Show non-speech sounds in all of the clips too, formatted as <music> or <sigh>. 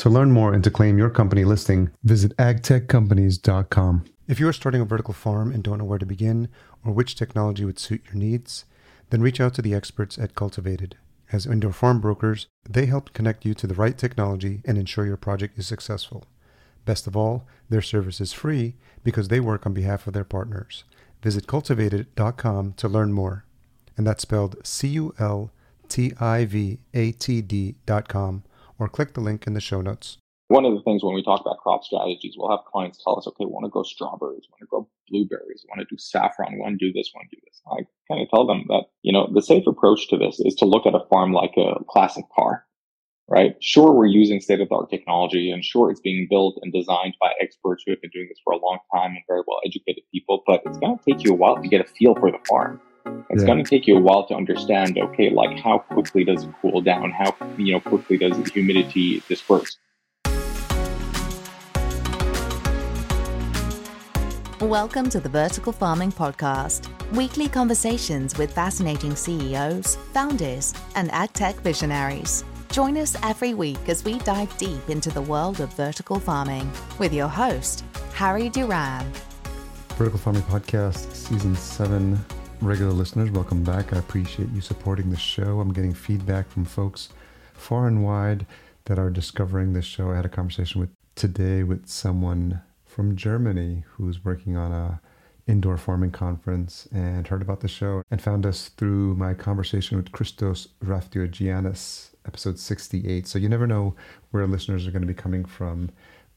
To learn more and to claim your company listing, visit agtechcompanies.com. If you are starting a vertical farm and don't know where to begin or which technology would suit your needs, then reach out to the experts at Cultivatd. As indoor farm brokers, they help connect you to the right technology and ensure your project is successful. Best of all, their service is free because they work on behalf of their partners. Visit cultivatd.com to learn more. And that's spelled C U L T I V A T D.com or click the link in the show notes. One of the things when we talk about crop strategies, we'll have clients tell us, okay, we want to grow strawberries, we want to grow blueberries, we want to do saffron, we want to do this, we want to do this. I kind of tell them that, you know, the safe approach to this is to look at a farm like a classic car, right? Sure, we're using state of the art technology and sure, it's being built and designed by experts who have been doing this for a long time and very well educated people, but it's going to take you a while to get a feel for the farm. It's yeah. going to take you a while to understand, okay, like how quickly does it cool down? How, you know, quickly does the humidity disperse? Welcome to the Vertical Farming Podcast, weekly conversations with fascinating CEOs, founders, and agtech visionaries. Join us every week as we dive deep into the world of vertical farming with your host, Harry Duran. Vertical Farming Podcast, Season 7, regular listeners, welcome back. I appreciate you supporting the show. I'm getting feedback from folks far and wide that are discovering this show. I had a conversation with today with someone from Germany who's working on a indoor farming conference and heard about the show and found us through my conversation with Christos Rafdiogiannis, episode 68. So you never know where listeners are going to be coming from.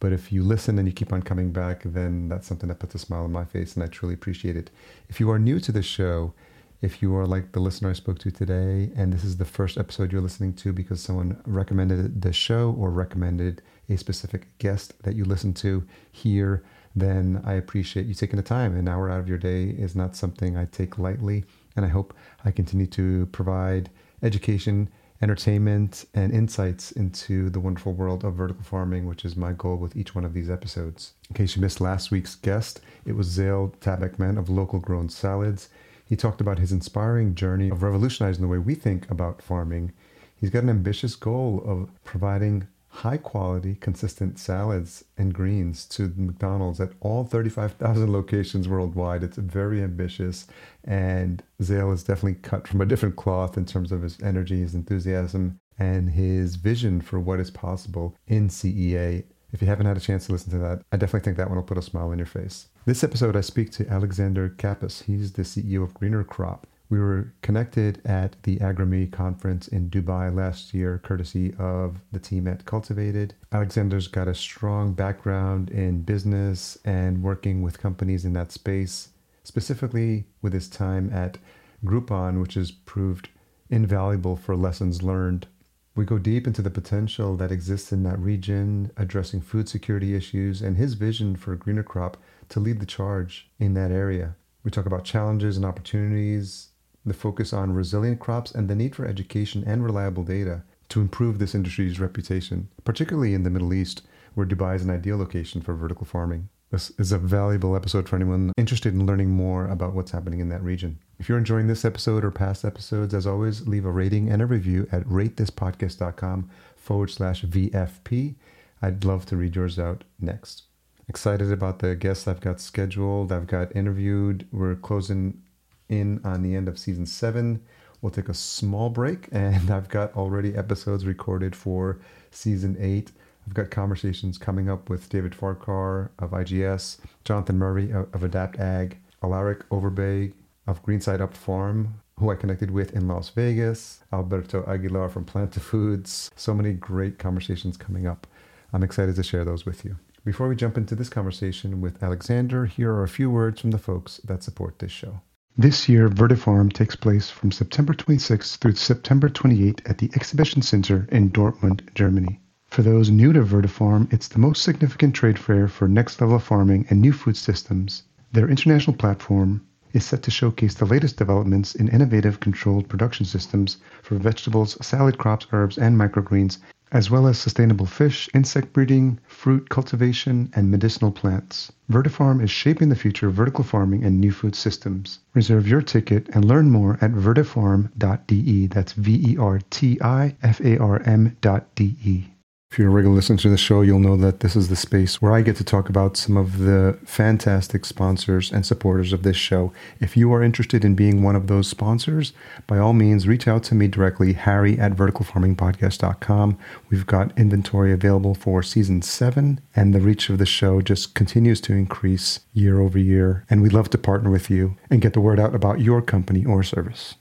But if you listen and you keep on coming back, then that's something that puts a smile on my face, and I truly appreciate it. If you are new to the show, if you are like the listener I spoke to today, and this is the first episode you're listening to because someone recommended the show or recommended a specific guest that you listen to here, then I appreciate you taking the time. An hour out of your day is not something I take lightly, and I hope I continue to provide education entertainment and insights into the wonderful world of vertical farming, which is my goal with each one of these episodes. In case you missed last week's guest, it was Zale Tabakman of Local Grown Salads. He talked about his inspiring journey of revolutionizing the way we think about farming. He's got an ambitious goal of providing high quality, consistent salads and greens to McDonald's at all 35,000 locations worldwide. It's very ambitious, and Zale is definitely cut from a different cloth in terms of his energy, his enthusiasm, and his vision for what is possible in CEA. If you haven't had a chance to listen to that, I definitely think that one will put a smile on your face. This episode, I speak to Alexander Kappes. He's the CEO of Greener Crop. We were connected at the AgriMe conference in Dubai last year, courtesy of the team at Cultivatd. Alexander's got a strong background in business and working with companies in that space, specifically with his time at Groupon, which has proved invaluable for lessons learned. We go deep into the potential that exists in that region, addressing food security issues, and his vision for Greener Crop to lead the charge in that area. We talk about challenges and opportunities, the focus on resilient crops, and the need for education and reliable data to improve this industry's reputation, particularly in the Middle East, where Dubai is an ideal location for vertical farming. This is a valuable episode for anyone interested in learning more about what's happening in that region. If you're enjoying this episode or past episodes, as always, leave a rating and a review at ratethispodcast.com forward slash VFP. I'd love to read yours out next. Excited about the guests I've got scheduled, I've got interviewed. We're closing in on the end of season seven. We'll take a small break, <laughs> and I've got already episodes recorded for season eight. I've got conversations coming up with David Farquhar of IGS, Jonathan Murray of, Adapt Ag, Alaric Overbay of Greenside Up Farm, who I connected with in Las Vegas, Alberto Aguilar from Planta Foods. So many great conversations coming up. I'm excited to share those with you. Before we jump into this conversation with Alexander, here are a few words from the folks that support this show. This year, Vertifarm takes place from September 26th through September 28th at the Exhibition Center in Dortmund, Germany. For those new to Vertifarm, it's the most significant trade fair for next level farming and new food systems. Their international platform is set to showcase the latest developments in innovative controlled production systems for vegetables, salad crops, herbs, and microgreens as well as sustainable fish, insect breeding, fruit cultivation, and medicinal plants. Vertifarm is shaping the future of vertical farming and new food systems. Reserve your ticket and learn more at vertifarm.de. That's V E R T I F A R M.de. If you're a regular listener to the show, you'll know that this is the space where I get to talk about some of the fantastic sponsors and supporters of this show. If you are interested in being one of those sponsors, by all means, reach out to me directly, harry at verticalfarmingpodcast.com. We've got inventory available for season seven, and the reach of the show just continues to increase year over year. And we'd love to partner with you and get the word out about your company or service.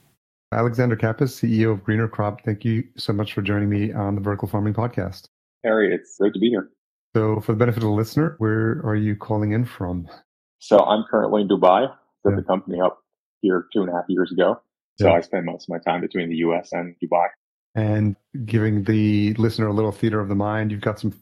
Alexander Kappes, CEO of Greener Crop, thank you so much for joining me on the Vertical Farming Podcast. Harry, it's great to be here. So, for the benefit of the listener, where are you calling in from? So, I'm currently in Dubai. Set yeah. the company up here two and a half years ago. So, yeah. I spend most of my time between the US and Dubai. And giving the listener a little theater of the mind, you've got some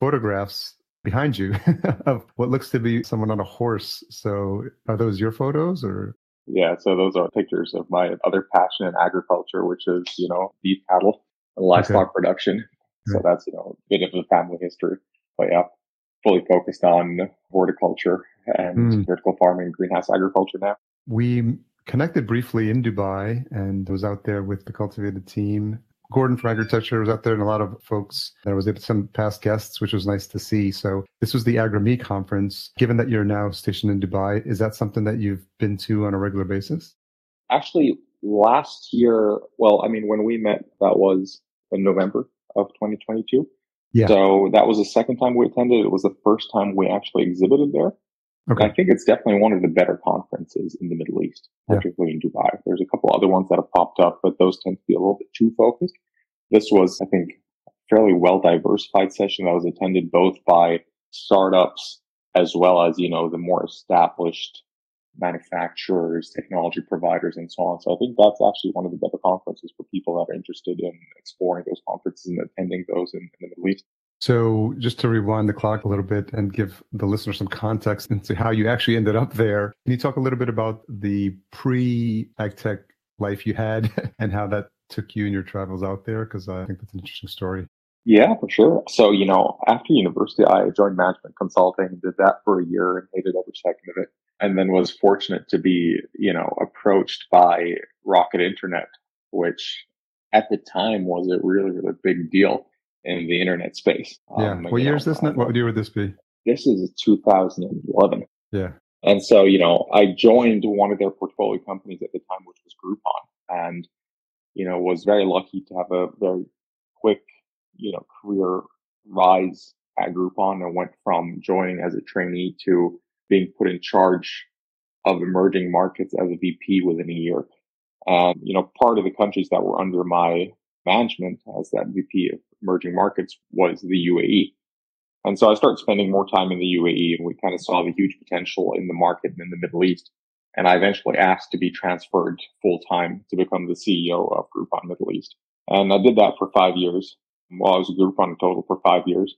photographs behind you <laughs> of what looks to be someone on a horse. So, are those your photos or? Yeah, so those are pictures of my other passion in agriculture, which is, you know, beef cattle and livestock okay. production. So that's, you know, a bit of a family history. But yeah, fully focused on horticulture and mm. vertical farming, greenhouse agriculture now. We connected briefly in Dubai and was out there with the cultivatd team. Gordon from Agriculture was out there and a lot of folks There was some past guests, which was nice to see. So this was the AgriMe conference. Given that you're now stationed in Dubai, is that something that you've been to on a regular basis? Actually, last year, well, I mean, when we met, that was in November of 2022. Yeah. So that was the second time we attended. It was the first time we actually exhibited there. Okay. I think it's definitely one of the better conferences in the Middle East, particularly yeah. in Dubai. There's a couple other ones that have popped up, but those tend to be a little bit too focused. This was, I think, a fairly well diversified session that was attended both by startups as well as, you know, the more established manufacturers, technology providers, and so on. So I think that's actually one of the better conferences for people that are interested in exploring those conferences and attending those in, in the Middle East. So, just to rewind the clock a little bit and give the listener some context into how you actually ended up there, can you talk a little bit about the pre AgTech life you had <laughs> and how that took you and your travels out there? Because I think that's an interesting story. Yeah, for sure. So, you know, after university, I joined management consulting, did that for a year and hated every second of it and then was fortunate to be, you know, approached by Rocket Internet, which at the time was a really, really big deal in the internet space. Yeah. Um, what year is this? what year would this be? This is 2011. Yeah. And so, you know, I joined one of their portfolio companies at the time, which was Groupon, and, you know, was very lucky to have a very quick, you know, career rise at Groupon and went from joining as a trainee to being put in charge of emerging markets as a VP within a year. And, you know, part of the countries that were under my management as that VP of emerging markets was the UAE. And so I started spending more time in the UAE and we kind of saw the huge potential in the market and in the Middle East. And I eventually asked to be transferred full time to become the CEO of Groupon Middle East. And I did that for five years. Well, I was a Groupon total for five years.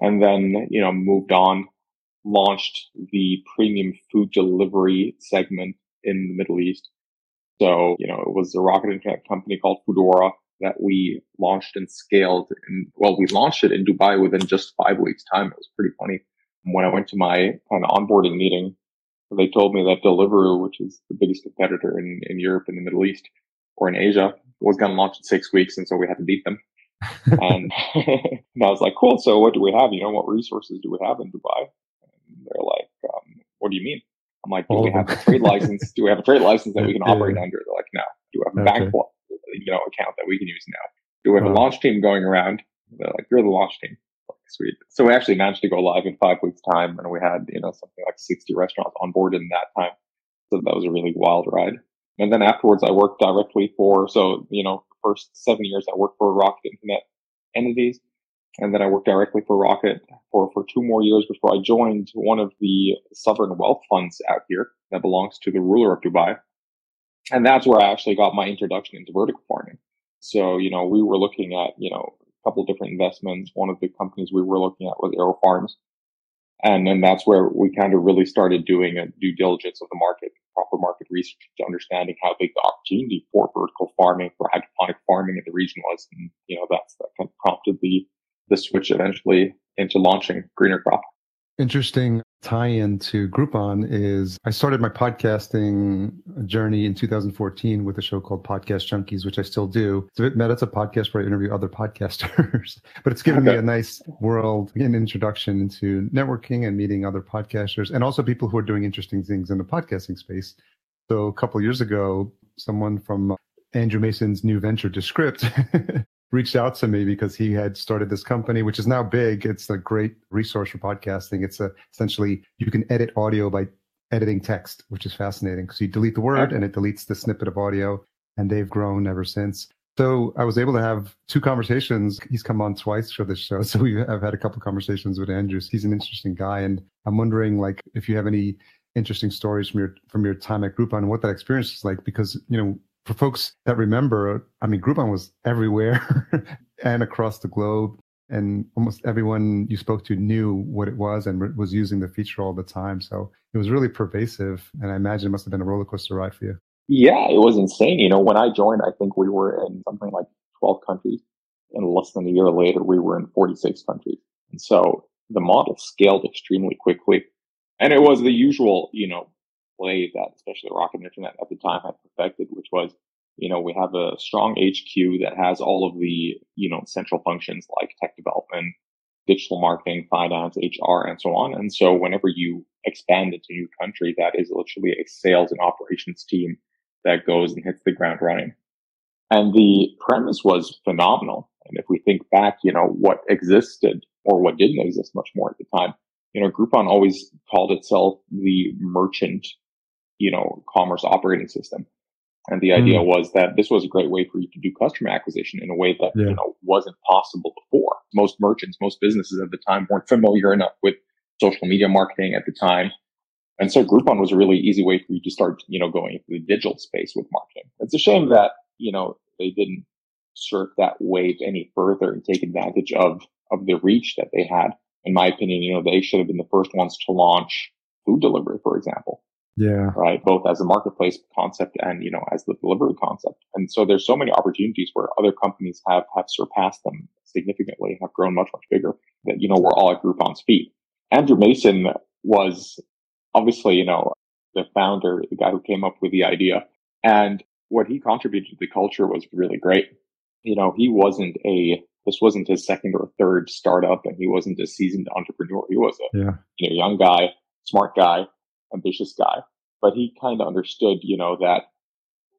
And then, you know, moved on launched the premium food delivery segment in the Middle East. So, you know, it was a rocket internet company called Foodora that we launched and scaled. And well, we launched it in Dubai within just five weeks time. It was pretty funny. When I went to my kind of onboarding meeting, they told me that Deliveroo, which is the biggest competitor in, in Europe and the Middle East or in Asia, was going to launch in six weeks. And so we had to beat them. <laughs> and, <laughs> and I was like, cool. So what do we have? You know, what resources do we have in Dubai? They're like, um, what do you mean? I'm like, do we have a trade license? Do we have a trade license that we can <laughs> operate yeah. under? They're like, no. Do we have a okay. bank, you know, account that we can use now? Do we have a launch team going around? They're like, you're the launch team. Like, sweet. So we actually managed to go live in five weeks time and we had, you know, something like 60 restaurants on board in that time. So that was a really wild ride. And then afterwards, I worked directly for, so, you know, first seven years, I worked for Rocket Internet entities. And then I worked directly for Rocket for, for two more years before I joined one of the sovereign wealth funds out here that belongs to the ruler of Dubai. And that's where I actually got my introduction into vertical farming. So, you know, we were looking at, you know, a couple different investments. One of the companies we were looking at was AeroFarms. And then that's where we kind of really started doing a due diligence of the market, proper market research to understanding how big the opportunity for vertical farming, for hydroponic farming in the region was. And, you know, that's that kind of prompted the, the switch eventually into launching Greener Crop. Interesting tie-in to Groupon is I started my podcasting journey in 2014 with a show called Podcast Junkies, which I still do. It's a bit meta. It's a podcast where I interview other <laughs> podcasters, but it's given okay. me a nice world, an introduction into networking and meeting other podcasters and also people who are doing interesting things in the podcasting space. So a couple years ago, someone from Andrew Mason's new venture Descript <laughs> reached out to me because he had started this company, which is now big. It's a great resource for podcasting. It's a, essentially, you can edit audio by editing text, which is fascinating because you delete the word and it deletes the snippet of audio. And they've grown ever since. So I was able to have two conversations. He's come on twice for this show. <laughs> So we have had a couple conversations with Andrews. He's an interesting guy. And I'm wondering like if you have any interesting stories from your from your time at Groupon and what that experience is like because you know for folks that remember, I mean, Groupon was everywhere <laughs> and across the globe. And almost everyone you spoke to knew what it was and was using the feature all the time. So it was really pervasive. And I imagine it must have been a roller coaster ride for you. Yeah, it was insane. You know, when I joined, I think we were in something like 12 countries. And less than a year later, we were in 46 countries. And so the model scaled extremely quickly. And it was the usual, you know, play that especially the Rocket Internet at the time had perfected, which was, you know, we have a strong HQ that has all of the, you know, central functions like tech development, digital marketing, finance, HR, and so on. And so whenever you expand into a new country, that is literally a sales and operations team that goes and hits the ground running. And the premise was phenomenal. And if we think back, you know, what existed or what didn't exist much more at the time, you know, Groupon always called itself the merchant you know, commerce operating system. And the idea mm. was that this was a great way for you to do customer acquisition in a way that, yeah. you know, wasn't possible before. Most merchants, most businesses at the time weren't familiar enough with social media marketing at the time. And so Groupon was a really easy way for you to start, you know, going into the digital space with marketing. It's a shame that, you know, they didn't surf that wave any further and take advantage of, of the reach that they had. In my opinion, you know, they should have been the first ones to launch food delivery, for example. Yeah. Right. Both as a marketplace concept and, you know, as the delivery concept. And so there's so many opportunities where other companies have, have surpassed them significantly, have grown much, much bigger that, you know, we're all at Groupon's feet. Andrew Mason was obviously, you know, the founder, the guy who came up with the idea. And what he contributed to the culture was really great. You know, he wasn't a, this wasn't his second or third startup and he wasn't a seasoned entrepreneur. He was a yeah. you know, young guy, smart guy ambitious guy, but he kind of understood, you know, that,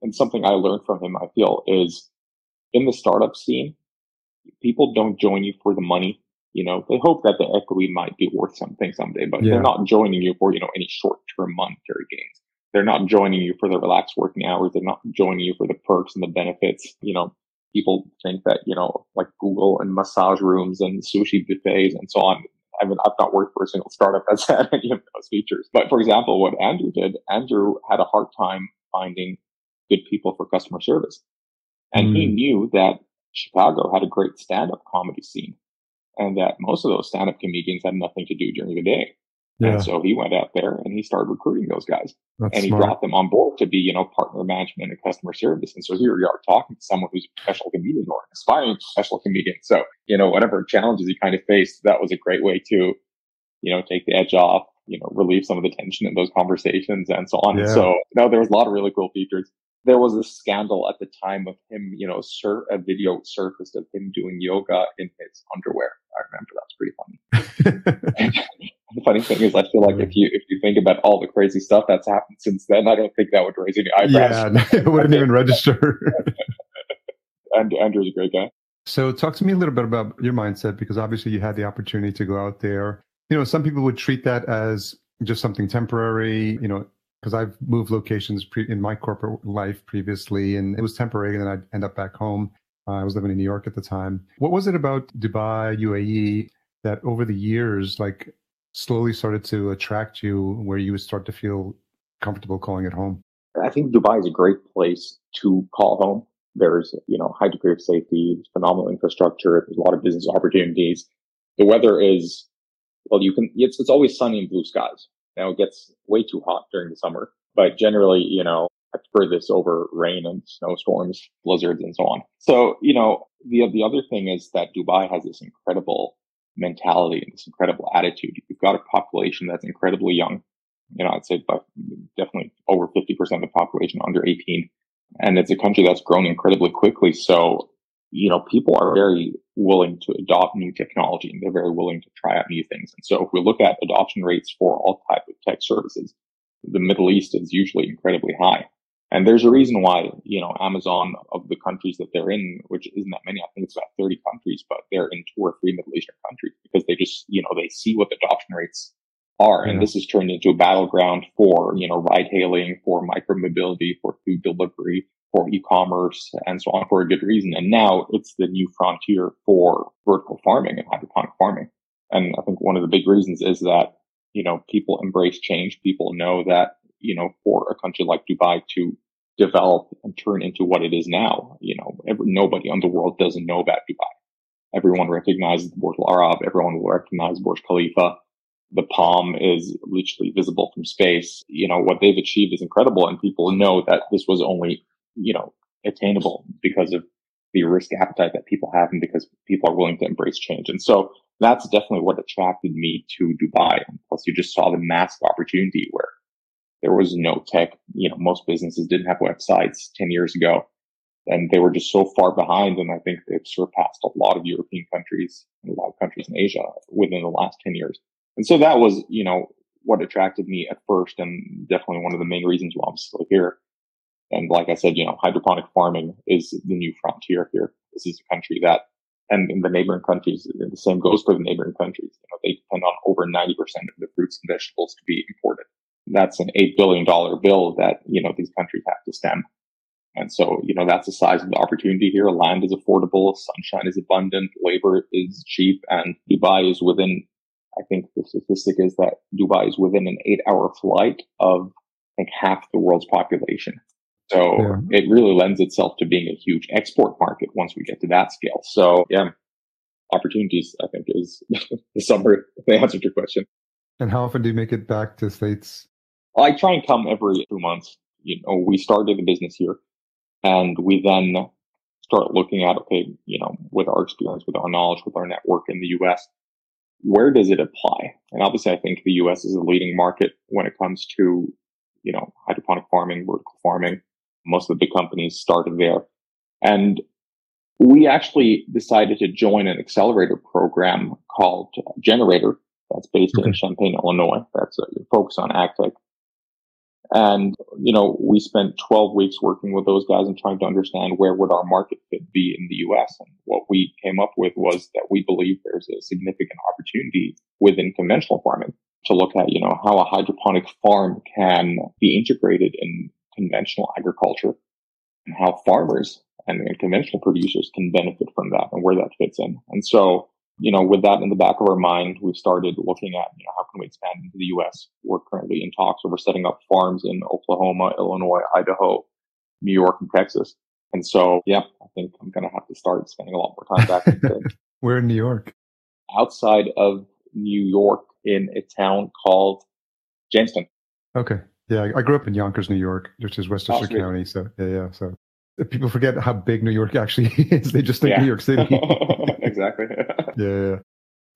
and something I learned from him, I feel, is in the startup scene, people don't join you for the money. You know, they hope that the equity might be worth something someday, but yeah. they're not joining you for, you know, any short term monetary gains. They're not joining you for the relaxed working hours. They're not joining you for the perks and the benefits. You know, people think that, you know, like Google and massage rooms and sushi buffets and so on, I mean, I've not worked for a single startup that's <laughs> had any of those features. But for example, what Andrew did, Andrew had a hard time finding good people for customer service. And mm. he knew that Chicago had a great stand up comedy scene and that most of those stand up comedians had nothing to do during the day. Yeah. And so he went out there and he started recruiting those guys. That's and he smart. brought them on board to be, you know, partner management and customer service. And so here we are talking to someone who's a professional comedian or an aspiring professional comedian. So, you know, whatever challenges he kind of faced, that was a great way to, you know, take the edge off, you know, relieve some of the tension in those conversations and so on. Yeah. So, you know, there was a lot of really cool features. There was a scandal at the time of him, you know, sur- a video surfaced of him doing yoga in his underwear. I remember that was pretty funny. <laughs> <laughs> the funny thing is, I feel like if you if you think about all the crazy stuff that's happened since then, I don't think that would raise any eyebrows. Yeah, <laughs> it wouldn't even register. <laughs> and Andrew's a great guy. So, talk to me a little bit about your mindset because obviously you had the opportunity to go out there. You know, some people would treat that as just something temporary. You know, because I've moved locations pre- in my corporate life previously, and it was temporary, and then I'd end up back home. Uh, I was living in New York at the time. What was it about Dubai, UAE, that over the years, like, slowly started to attract you, where you would start to feel comfortable calling it home? I think Dubai is a great place to call home. There's, you know, high degree of safety, phenomenal infrastructure. There's a lot of business opportunities. The weather is, well, you can, it's, it's always sunny and blue skies. Now it gets way too hot during the summer, but generally, you know, I prefer this over rain and snowstorms, blizzards, and so on. So, you know, the the other thing is that Dubai has this incredible mentality and this incredible attitude. You've got a population that's incredibly young. You know, I'd say definitely over 50% of the population under 18. And it's a country that's grown incredibly quickly. So, you know, people are very willing to adopt new technology and they're very willing to try out new things. And so if we look at adoption rates for all type of tech services, the Middle East is usually incredibly high. And there's a reason why, you know, Amazon of the countries that they're in, which isn't that many, I think it's about 30 countries, but they're in two or three Middle Eastern countries because they just, you know, they see what the adoption rates are. And this has turned into a battleground for, you know, ride hailing, for micro mobility, for food delivery, for e-commerce and so on for a good reason. And now it's the new frontier for vertical farming and hydroponic farming. And I think one of the big reasons is that, you know, people embrace change. People know that you know, for a country like Dubai to develop and turn into what it is now. You know, every, nobody on the world doesn't know about Dubai. Everyone recognizes the Burj Al Arab. Everyone will recognize Burj Khalifa. The palm is literally visible from space. You know, what they've achieved is incredible. And people know that this was only, you know, attainable because of the risk appetite that people have and because people are willing to embrace change. And so that's definitely what attracted me to Dubai. Plus you just saw the massive opportunity where there was no tech. You know, most businesses didn't have websites 10 years ago and they were just so far behind. And I think they've surpassed a lot of European countries and a lot of countries in Asia within the last 10 years. And so that was, you know, what attracted me at first and definitely one of the main reasons why I'm still here. And like I said, you know, hydroponic farming is the new frontier here. This is a country that, and in the neighboring countries, the same goes for the neighboring countries. You know, they depend on over 90% of the fruits and vegetables to be imported that's an $8 billion bill that, you know, these countries have to stem. And so, you know, that's the size of the opportunity here. Land is affordable. Sunshine is abundant. Labor is cheap. And Dubai is within, I think the statistic is that Dubai is within an eight hour flight of, I think, half the world's population. So yeah. it really lends itself to being a huge export market once we get to that scale. So yeah, opportunities, I think is <laughs> the summary, the answer to your question. And how often do you make it back to States? I try and come every two months. You know, we started the business here and we then start looking at, okay, you know, with our experience, with our knowledge, with our network in the US, where does it apply? And obviously, I think the US is a leading market when it comes to, you know, hydroponic farming, vertical farming. Most of the big companies started there. And we actually decided to join an accelerator program called Generator that's based okay. in Champaign, Illinois. That's a focus on ag tech. And, you know, we spent 12 weeks working with those guys and trying to understand where would our market fit be in the US. And what we came up with was that we believe there's a significant opportunity within conventional farming to look at, you know, how a hydroponic farm can be integrated in conventional agriculture and how farmers and, conventional producers can benefit from that and where that fits in. And so you know, with that in the back of our mind, we've started looking at, you know, how can we expand into the U.S. We're currently in talks. So we're setting up farms in Oklahoma, Illinois, Idaho, New York, and Texas. And so, yeah, I think I'm going to have to start spending a lot more time back. <laughs> We're in New York? Outside of New York in a town called Jamestown. Okay. Yeah, I grew up in Yonkers, New York, which is Westchester oh, County. So, yeah, yeah. So people forget how big New York actually <laughs> is. They just think yeah. New York City. <laughs> <laughs> exactly. yeah.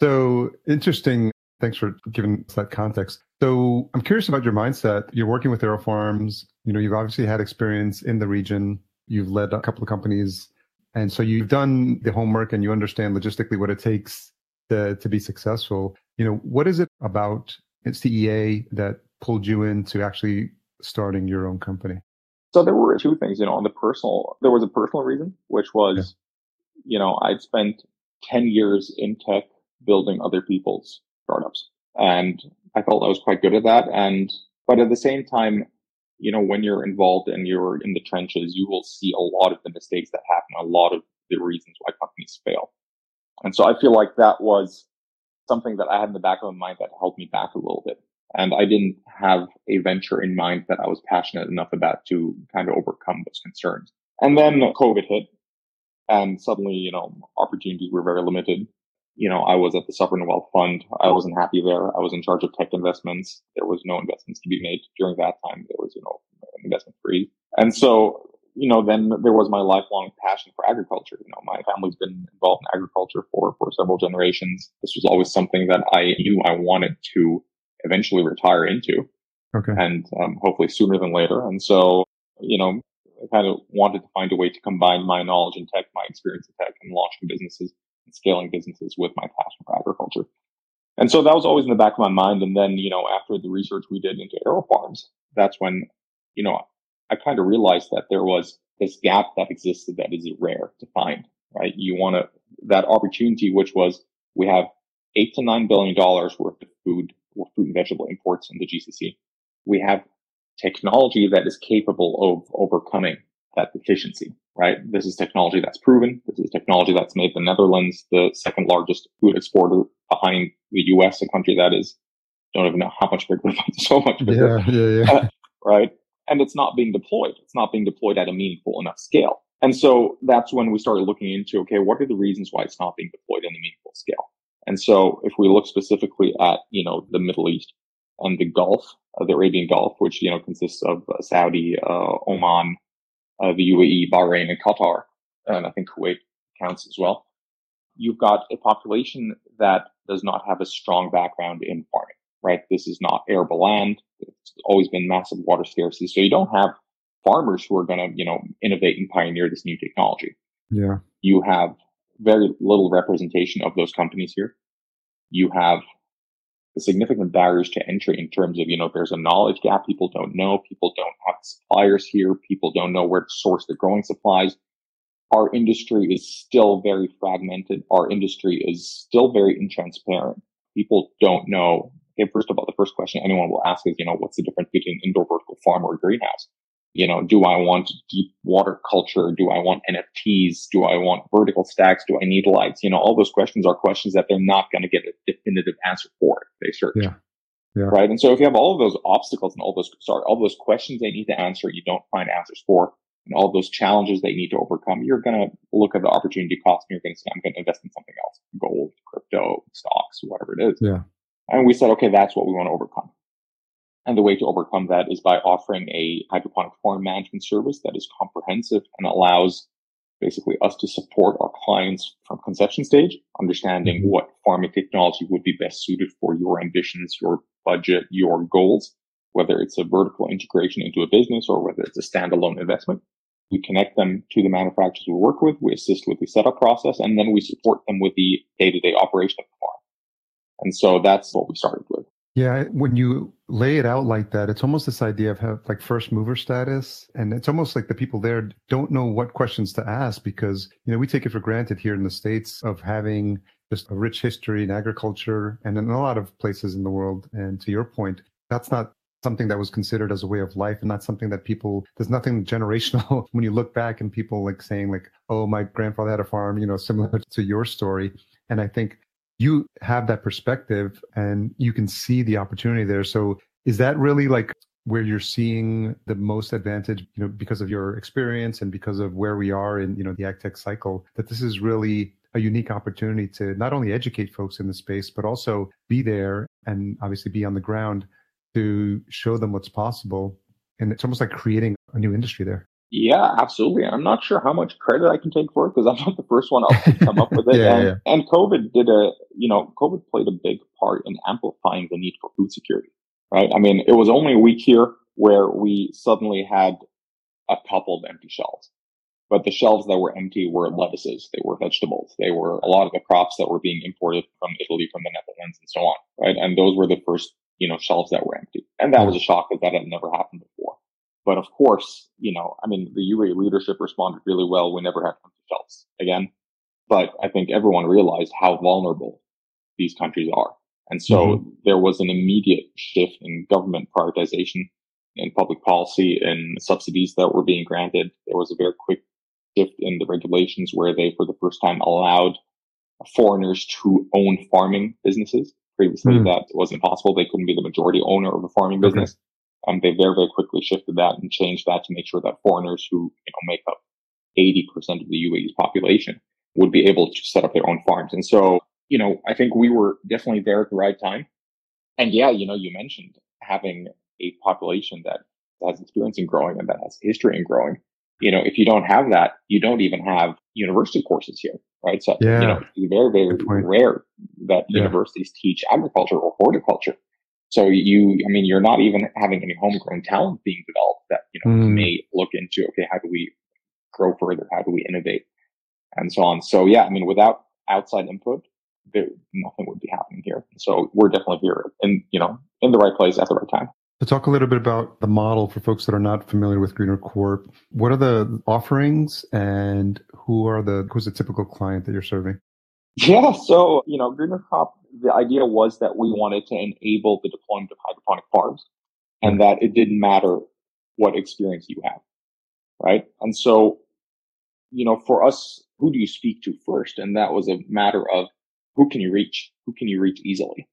So interesting. Thanks for giving us that context. So I'm curious about your mindset. You're working with AeroFarms. You know, you've obviously had experience in the region. You've led a couple of companies. And so you've done the homework and you understand logistically what it takes to, to be successful. You know, what is it about CEA that pulled you into actually starting your own company? So there were two things, you know, on the personal, there was a personal reason, which was, yeah. you know, I'd spent 10 years in tech building other people's startups. And I felt I was quite good at that. And But at the same time, you know, when you're involved and you're in the trenches, you will see a lot of the mistakes that happen, a lot of the reasons why companies fail. And so I feel like that was something that I had in the back of my mind that held me back a little bit. And I didn't have a venture in mind that I was passionate enough about to kind of overcome those concerns. And then COVID hit and suddenly, you know, opportunities were very limited. You know, I was at the Sovereign Wealth Fund. I wasn't happy there. I was in charge of tech investments. There was no investments to be made during that time. There was, you know, investment free. And so, you know, then there was my lifelong passion for agriculture. You know, my family's been involved in agriculture for, for several generations. This was always something that I knew I wanted to eventually retire into. Okay. And um, hopefully sooner than later. And so, you know, I kind of wanted to find a way to combine my knowledge in tech, my experience in tech, and launching businesses and scaling businesses with my passion for agriculture. And so that was always in the back of my mind. And then, you know, after the research we did into AeroFarms, that's when, you know, I kind of realized that there was this gap that existed that is rare to find, right? You want to, that opportunity, which was we have eight to nine billion dollars worth of food fruit and vegetable imports in the GCC. We have technology that is capable of overcoming that deficiency, right? This is technology that's proven. This is technology that's made the Netherlands the second largest food exporter behind the US, a country that is, don't even know how much bigger, <laughs> but so much bigger. Yeah, yeah, yeah. Uh, right. And it's not being deployed. It's not being deployed at a meaningful enough scale. And so that's when we started looking into, okay, what are the reasons why it's not being deployed in a meaningful scale? And so if we look specifically at, you know, the Middle East and the Gulf, uh, the Arabian Gulf, which, you know, consists of uh, Saudi, uh, Oman, uh, the UAE, Bahrain, and Qatar, and I think Kuwait counts as well. You've got a population that does not have a strong background in farming, right? This is not arable land. It's always been massive water scarcity. So you don't have farmers who are going to, you know, innovate and pioneer this new technology. Yeah. You have very little representation of those companies here. You have significant barriers to entry in terms of, you know, there's a knowledge gap. People don't know. People don't have suppliers here. People don't know where to source their growing supplies. Our industry is still very fragmented. Our industry is still very intransparent. People don't know. Okay, first of all, the first question anyone will ask is, you know, what's the difference between indoor vertical farm or greenhouse? You know, do I want deep water culture? Do I want NFTs? Do I want vertical stacks? Do I need lights? You know, all those questions are questions that they're not going to get a definitive answer for if they search. Yeah. Yeah. Right. And so if you have all of those obstacles and all those, sorry, all those questions they need to answer, you don't find answers for, and all those challenges they need to overcome, you're going to look at the opportunity cost and you're going to say, I'm going to invest in something else, gold, crypto, stocks, whatever it is. Yeah. And we said, okay, that's what we want to overcome. And the way to overcome that is by offering a hydroponic farm management service that is comprehensive and allows basically us to support our clients from conception stage, understanding mm-hmm. what farming technology would be best suited for your ambitions, your budget, your goals, whether it's a vertical integration into a business or whether it's a standalone investment. We connect them to the manufacturers we work with. We assist with the setup process and then we support them with the day to day operation of the farm. And so that's what we started with. Yeah, when you lay it out like that, it's almost this idea of have like first mover status. And it's almost like the people there don't know what questions to ask because, you know, we take it for granted here in the States of having just a rich history in agriculture and in a lot of places in the world. And to your point, that's not something that was considered as a way of life and not something that people there's nothing generational <laughs> when you look back and people like saying like oh my grandfather had a farm you know similar <laughs> to your story and i think you have that perspective and you can see the opportunity there. So is that really like where you're seeing the most advantage, you know, because of your experience and because of where we are in, you know, the ag tech cycle, that this is really a unique opportunity to not only educate folks in the space, but also be there and obviously be on the ground to show them what's possible. And it's almost like creating a new industry there. Yeah, absolutely. I'm not sure how much credit I can take for it because I'm not the first one to come up with it. <laughs> yeah, and, yeah. and COVID did a, you know, COVID played a big part in amplifying the need for food security, right? I mean, it was only a week here where we suddenly had a couple of empty shelves, but the shelves that were empty were lettuces, they were vegetables, they were a lot of the crops that were being imported from Italy, from the Netherlands, and so on, right? And those were the first, you know, shelves that were empty, and that was a shock because that had never happened before. But of course, you know, I mean, the UAE leadership responded really well. We never had empty shelves again. But I think everyone realized how vulnerable these countries are. And so mm-hmm. there was an immediate shift in government prioritization in public policy and subsidies that were being granted. There was a very quick shift in the regulations where they, for the first time, allowed foreigners to own farming businesses. Previously, mm. that wasn't possible. They couldn't be the majority owner of a farming okay. Business. Um, they very, very quickly shifted that and changed that to make sure that foreigners who you know, make up 80% of the UAE's population would be able to set up their own farms. And so, you know, I think we were definitely there at the right time. And yeah, you know, you mentioned having a population that has experience in growing and that has history in growing. You know, if you don't have that, you don't even have university courses here, right? So, yeah. you know, it's very, very rare that yeah. universities teach agriculture or horticulture. So you, I mean, you're not even having any homegrown talent being developed that, you know, mm. may look into, okay, how do we grow further? How do we innovate? And so on. So yeah, I mean, without outside input, there, nothing would be happening here. So we're definitely here and you know, in the right place at the right time. To talk a little bit about the model for folks that are not familiar with Greener Crop, what are the offerings and who are the who's the typical client that you're serving? Yeah, so you know, Greener Crop, the idea was that we wanted to enable the deployment of hydroponic farms, and that it didn't matter what experience you have, right? And so, you know, for us, who do you speak to first? And that was a matter of who can you reach? Who can you reach easily?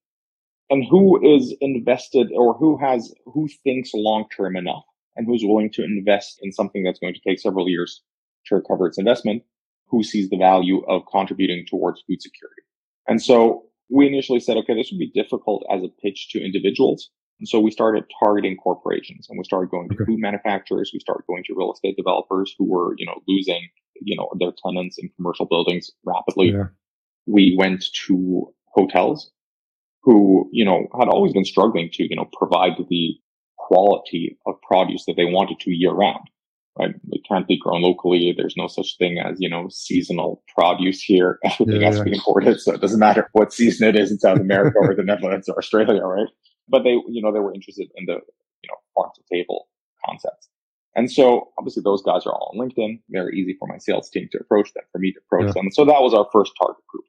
and who is invested or who has who thinks long term enough and who's willing to invest in something that's going to take several years to recover its investment who sees the value of contributing towards food security. And so we initially said okay this would be difficult as a pitch to individuals. And so we started targeting corporations and we started going to okay. food manufacturers. We started going to real estate developers who were you know losing you know their tenants in commercial buildings rapidly. Yeah. we went to hotels who, you know, had always been struggling to, you know, provide the quality of produce that they wanted to year round, right? It can't be grown locally. There's no such thing as, you know, seasonal produce here. <laughs> Everything yeah, has to be imported. So it doesn't matter what season it is in South America or the <laughs> Netherlands or Australia, right? But they, you know, they were interested in the, you know, farm to table concepts. And so obviously those guys are all on LinkedIn. Very easy for my sales team to approach them, for me to approach yeah. them. So that was our first target group.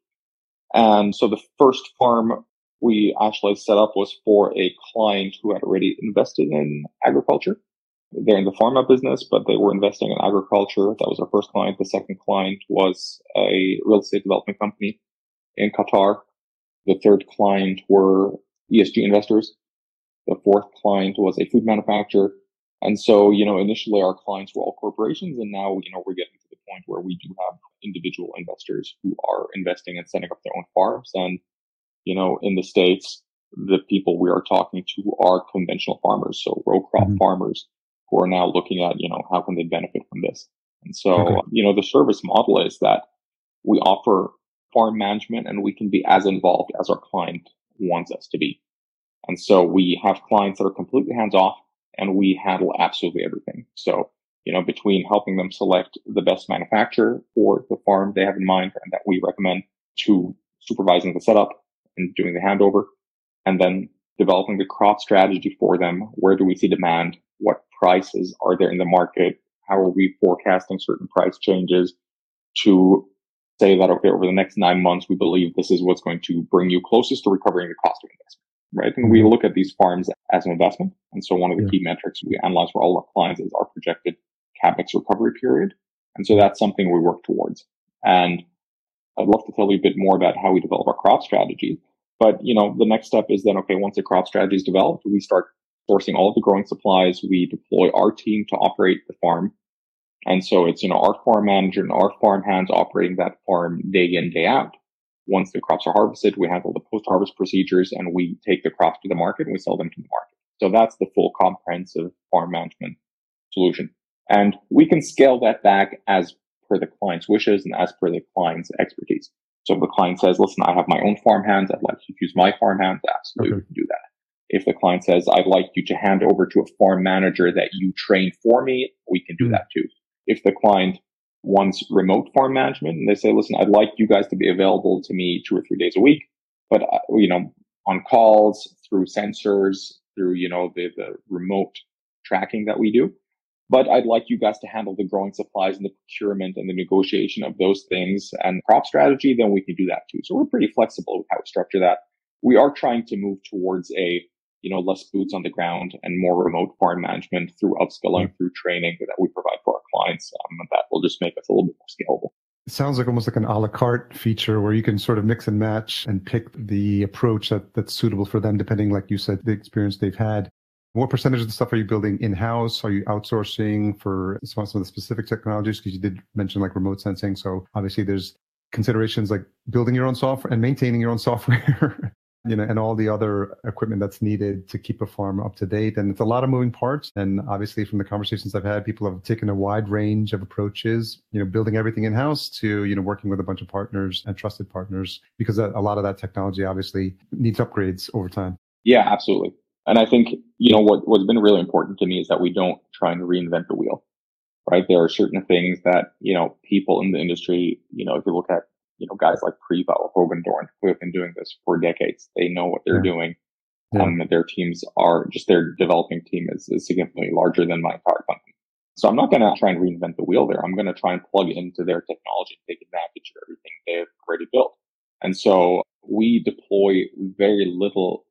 And so the first farm we actually set up was for a client who had already invested in agriculture. They're in the pharma business, but they were investing in agriculture. That was our first client. The second client was a real estate development company in Qatar. The third client were ESG investors. The fourth client was a food manufacturer. And so, you know, initially our clients were all corporations and now, you know, we're getting to the point where we do have individual investors who are investing and setting up their own farms. And you know, in the States, the people we are talking to are conventional farmers. So row crop mm-hmm. farmers who are now looking at, you know, how can they benefit from this? And so, okay. you know, the service model is that we offer farm management and we can be as involved as our client wants us to be. And so we have clients that are completely hands off and we handle absolutely everything. So, you know, between helping them select the best manufacturer for the farm they have in mind and that we recommend to supervising the setup and doing the handover and then developing the crop strategy for them. Where do we see demand? What prices are there in the market? How are we forecasting certain price changes to say that, okay, over the next nine months, we believe this is what's going to bring you closest to recovering the cost of investment, right? And we mm-hmm. look at these farms as an investment. And so one of the yeah. key metrics we analyze for all our clients is our projected capex recovery period. And so that's something we work towards. And I'd love to tell you a bit more about how we develop our crop strategy. But, you know, the next step is then, okay, once the crop strategy is developed, we start sourcing all of the growing supplies. We deploy our team to operate the farm. And so it's, you know, our farm manager and our farm hands operating that farm day in, day out. Once the crops are harvested, we handle the post-harvest procedures and we take the crops to the market and we sell them to the market. So that's the full comprehensive farm management solution. And we can scale that back as per the client's wishes and as per the client's expertise. So if the client says, listen, I have my own farm hands, I'd like to use my farm hands, absolutely okay. do that. If the client says, I'd like you to hand over to a farm manager that you train for me, we can do mm-hmm. that too. If the client wants remote farm management and they say, listen, I'd like you guys to be available to me two or three days a week, but, uh, you know, on calls, through sensors, through, you know, the, the remote tracking that we do, but I'd like you guys to handle the growing supplies and the procurement and the negotiation of those things and crop strategy, then we can do that too. So we're pretty flexible with how we structure that. we are trying to move towards a you know less boots on the ground and more remote farm management through upskilling, through training that we provide for our clients. Um, that will just make us a little bit more scalable. It sounds like almost like an a la carte feature where you can sort of mix and match and pick the approach that, that's suitable for them, depending, like you said, the experience they've had. What percentage of the stuff are you building in house? Are you outsourcing for some of the specific technologies? Because you did mention like remote sensing. So obviously there's considerations like building your own software and maintaining your own <laughs> software you know, and all the other equipment that's needed to keep a farm up to date. And it's a lot of moving parts. And obviously, from the conversations I've had, people have taken a wide range of approaches, you know, building everything in house to, you know, working with a bunch of partners and trusted partners, because a lot of that technology obviously needs upgrades over time. Yeah, absolutely. And I think, you know, what, what's been really important to me is that we don't try and reinvent the wheel, right? There are certain things that, you know, people in the industry, you know, if you look at you know, guys like Priva or Hogendoorn who have been doing this for decades. They know what they're yeah. doing. Yeah. Um, their teams are just their developing team is, is significantly larger than my entire company. So I'm not going to try and reinvent the wheel there. I'm going to try and plug into their technology and take advantage of everything they've already built. And so we deploy very little.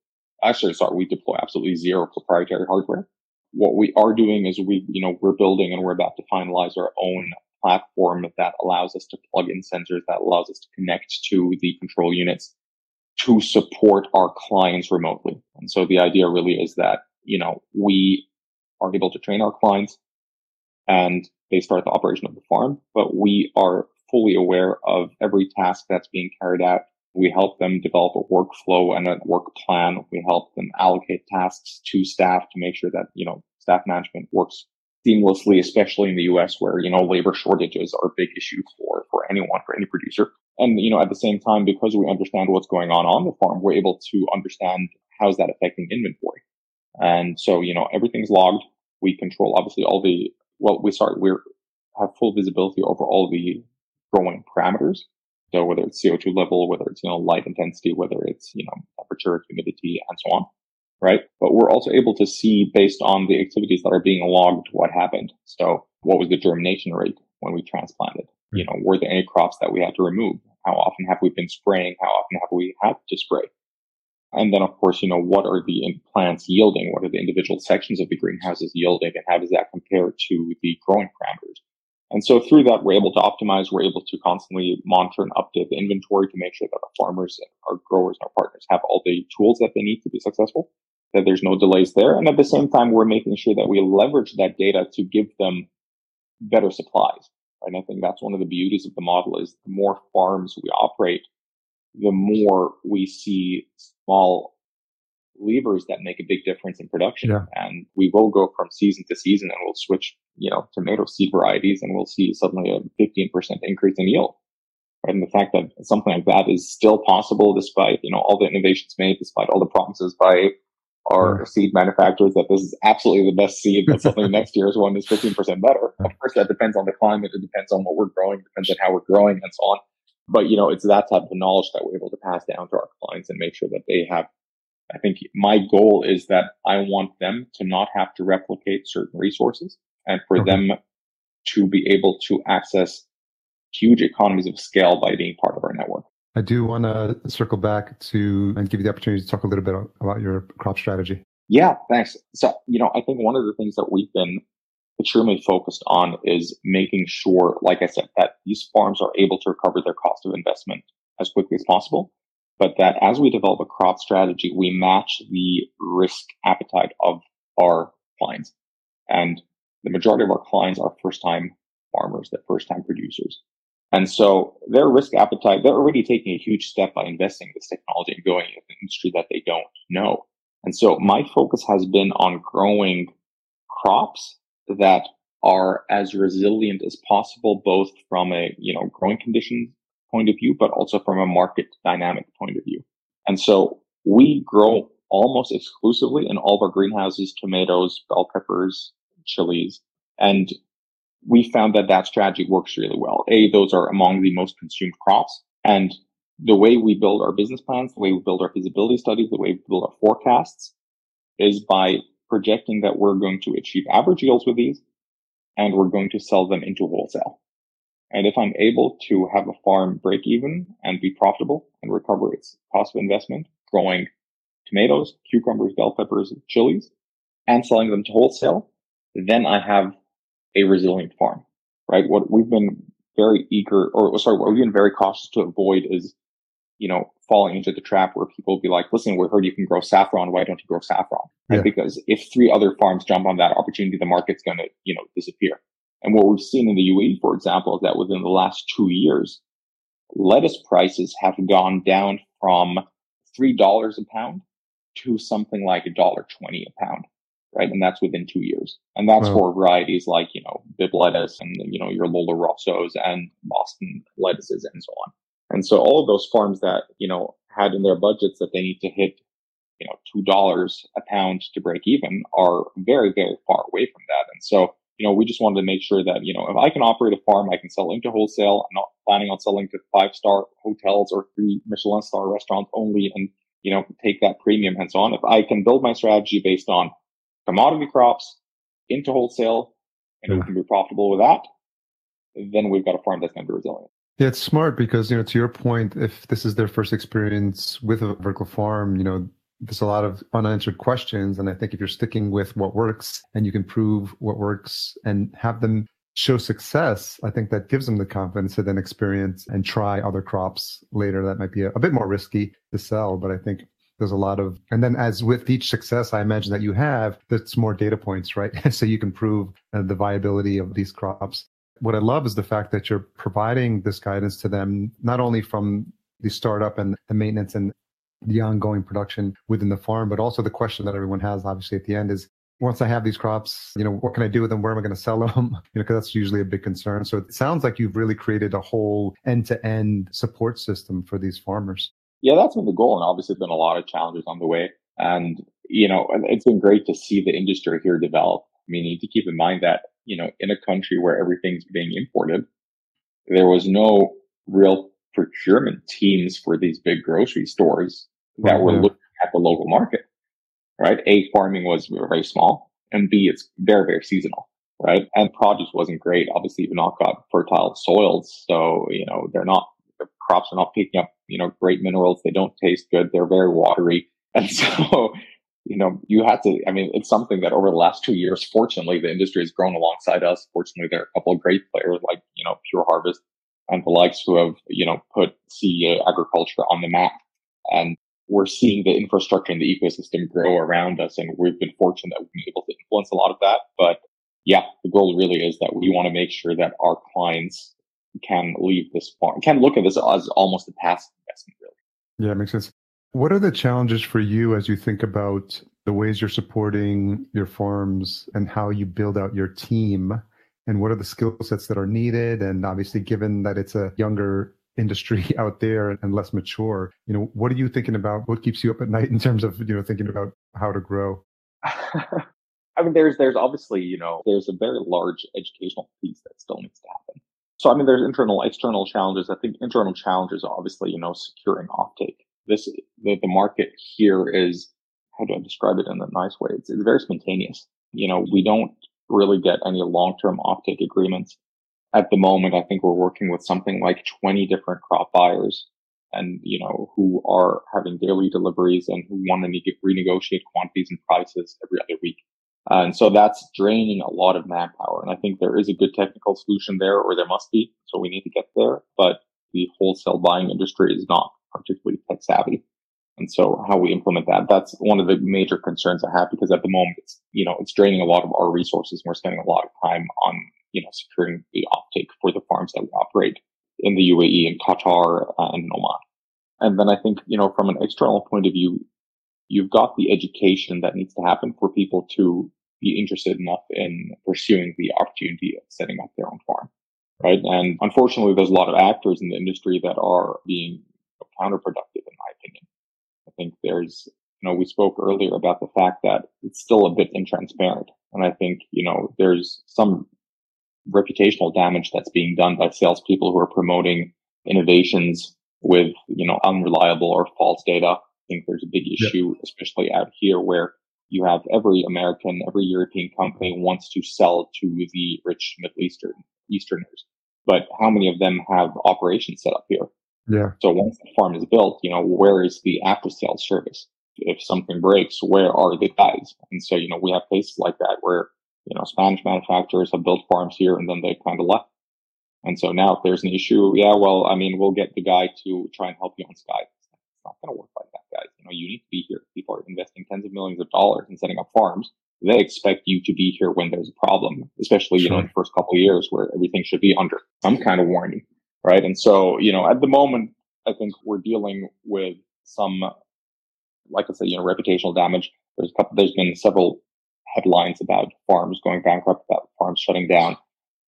Actually, sorry, we deploy absolutely zero proprietary hardware. What we are doing is we, you know, we're building and we're about to finalize our own platform that allows us to plug in sensors, that allows us to connect to the control units to support our clients remotely. And so the idea really is that, you know, we are able to train our clients and they start the operation of the farm, but we are fully aware of every task that's being carried out. We help them develop a workflow and a work plan. We help them allocate tasks to staff to make sure that, you know, staff management works seamlessly, especially in the US where, you know, labor shortages are a big issue for, for anyone, for any producer. And, you know, at the same time, because we understand what's going on on the farm, we're able to understand how's that affecting inventory. And so, you know, everything's logged. We control obviously all the, well, we start, we have full visibility over all the growing parameters. So whether it's CO2 level, whether it's, you know, light intensity, whether it's, you know, temperature, humidity, and so on right? But we're also able to see based on the activities that are being logged what happened. So what was the germination rate when we transplanted? Hmm. You know, were there any crops that we had to remove? How often have we been spraying? How often have we had to spray? And then, of course, you know, what are the plants yielding? What are the individual sections of the greenhouses yielding? And how does that compare to the growing parameters? And so through that, we're able to optimize. We're able to constantly monitor and update the inventory to make sure that our farmers, and our growers, and our partners have all the tools that they need to be successful that there's no delays there. And at the same time, we're making sure that we leverage that data to give them better supplies. And I think that's one of the beauties of the model is the more farms we operate, the more we see small levers that make a big difference in production. Yeah. And we will go from season to season and we'll switch, you know, tomato seed varieties and we'll see suddenly a 15% increase in yield. Right? And the fact that something like that is still possible despite, you know, all the innovations made, despite all the promises by our seed manufacturers that this is absolutely the best seed, that something <laughs> next year's one is 15% better. Of course, that depends on the climate. It depends on what we're growing, it depends on how we're growing and so on. But, you know, it's that type of knowledge that we're able to pass down to our clients and make sure that they have. I think my goal is that I want them to not have to replicate certain resources and for okay. them to be able to access huge economies of scale by being part of our network. I do want to circle back to and give you the opportunity to talk a little bit about your crop strategy. Yeah, thanks. So, you know, I think one of the things that we've been extremely focused on is making sure, like I said, that these farms are able to recover their cost of investment as quickly as possible. But that as we develop a crop strategy, we match the risk appetite of our clients. And the majority of our clients are first time farmers, they're first time producers. And so their risk appetite, they're already taking a huge step by investing in this technology and going into an industry that they don't know. And so my focus has been on growing crops that are as resilient as possible, both from a, you know, growing conditions point of view, but also from a market dynamic point of view. And so we grow almost exclusively in all of our greenhouses, tomatoes, bell peppers, chilies, and we found that that strategy works really well. A, those are among the most consumed crops. And the way we build our business plans, the way we build our feasibility studies, the way we build our forecasts is by projecting that we're going to achieve average yields with these and we're going to sell them into wholesale. And if I'm able to have a farm break even and be profitable and recover its cost of investment, growing tomatoes, cucumbers, bell peppers, chilies, and selling them to wholesale, then I have a resilient farm, right? What we've been very eager, or oh, sorry, what we've been very cautious to avoid is, you know, falling into the trap where people will be like, listen, we heard you can grow saffron. Why don't you grow saffron? Right? Yeah. Because if three other farms jump on that opportunity, the market's going to, you know, disappear. And what we've seen in the UAE, for example, is that within the last two years, lettuce prices have gone down from $3 a pound to something like a dollar twenty a pound, right? And that's within two years. And that's wow. for varieties like, you know, Bibb lettuce and, you know, your Lollo Rossos and Boston lettuces and so on. And so all of those farms that, you know, had in their budgets that they need to hit, you know, $2 a pound to break even are very, very far away from that. And so, you know, we just wanted to make sure that, you know, if I can operate a farm, I can sell into wholesale. I'm not planning on selling to five star hotels or three Michelin star restaurants only and, you know, take that premium and so on. If I can build my strategy based on commodity crops into wholesale and yeah. we can be profitable with that, then we've got a farm that's going to be resilient. Yeah, it's smart because, you know, to your point, if this is their first experience with a vertical farm, you know, there's a lot of unanswered questions. And I think if you're sticking with what works and you can prove what works and have them show success, I think that gives them the confidence to then experience and try other crops later. That might be a, a bit more risky to sell, but I think there's a lot of, and then as with each success, I imagine that you have, that's more data points, right? <laughs> so you can prove uh, the viability of these crops. What I love is the fact that you're providing this guidance to them, not only from the startup and the maintenance and the ongoing production within the farm, but also the question that everyone has, obviously, at the end is once I have these crops, you know, what can I do with them? Where am I going to sell <laughs> them? You know, because that's usually a big concern. So it sounds like you've really created a whole end to end support system for these farmers. Yeah, that's been the goal. And obviously, been a lot of challenges on the way. And, you know, it's been great to see the industry here develop. I mean, you need to keep in mind that, you know, in a country where everything's being imported, there was no real procurement teams for these big grocery stores that mm-hmm. were looking at the local market, right? A, farming was very small, and B, it's very, very seasonal, right? And produce wasn't great. Obviously, you've not got fertile soils, so, you know, they're not, crops are not picking up, you know, great minerals. They don't taste good. They're very watery. <laughs> And so, you know, you had to, I mean, it's something that over the last two years, fortunately, the industry has grown alongside us. Fortunately, there are a couple of great players like, you know, Pure Harvest and the likes who have, you know, put CEA agriculture on the map. And we're seeing the infrastructure and the ecosystem grow around us. And we've been fortunate that we've been able to influence a lot of that. But yeah, the goal really is that we want to make sure that our clients can leave this farm, can look at this as almost a passive investment, really. Yeah, it makes sense. What are the challenges for you as you think about the ways you're supporting your farms and how you build out your team? And what are the skill sets that are needed? And obviously, given that it's a younger industry <laughs> out there and less mature. You know, what are you thinking about? What keeps you up at night in terms of, you know, thinking about how to grow? <laughs> I mean, there's, there's obviously, you know, there's a very large educational piece that still needs to happen. So, I mean, there's internal, external challenges. I think internal challenges obviously, you know, securing offtake. This, the, the market here is, how do I describe it in a nice way? It's, it's very spontaneous. You know, we don't really get any long-term offtake agreements at the moment, I think we're working with something like 20 different crop buyers and, you know, who are having daily deliveries and who want to renegotiate quantities and prices every other week. Uh, and so that's draining a lot of manpower. And I think there is a good technical solution there, or there must be. So we need to get there. But the wholesale buying industry is not particularly tech savvy. And so how we implement that, that's one of the major concerns I have because at the moment it's, you know, it's draining a lot of our resources. And we're spending a lot of time on you know, securing the offtake for the farms that we operate in the UAE and Qatar uh, and Oman. And then I think, you know, from an external point of view, you've got the education that needs to happen for people to be interested enough in pursuing the opportunity of setting up their own farm. Right. And unfortunately, there's a lot of actors in the industry that are being counterproductive, in my opinion. I think there's, you know, we spoke earlier about the fact that it's still a bit intransparent. And I think, you know, there's some reputational damage that's being done by salespeople who are promoting innovations with, you know, unreliable or false data. Think there's a big issue, especially out here where you have every American, every European company wants to sell to the rich Middle Eastern Easterners. But how many of them have operations set up here? Yeah. So once the farm is built, you know, where is the after sales service? If something breaks, where are the guys? And so, you know, we have cases like that where, you know, Spanish manufacturers have built farms here and then they kind of left. And so now if there's an issue, yeah, well, I mean, we'll get the guy to try and help you on Skype. It's not going to work like that, guys. You know, you need to be here. People are investing tens of millions of dollars in setting up farms. They expect you to be here when there's a problem, especially, you know, in the first couple of years where everything should be under some kind of warning. Right. And so, you know, at the moment, I think we're dealing with some, like I said, you know, reputational damage. There's a couple, there's been several headlines about farms going bankrupt, about farms shutting down.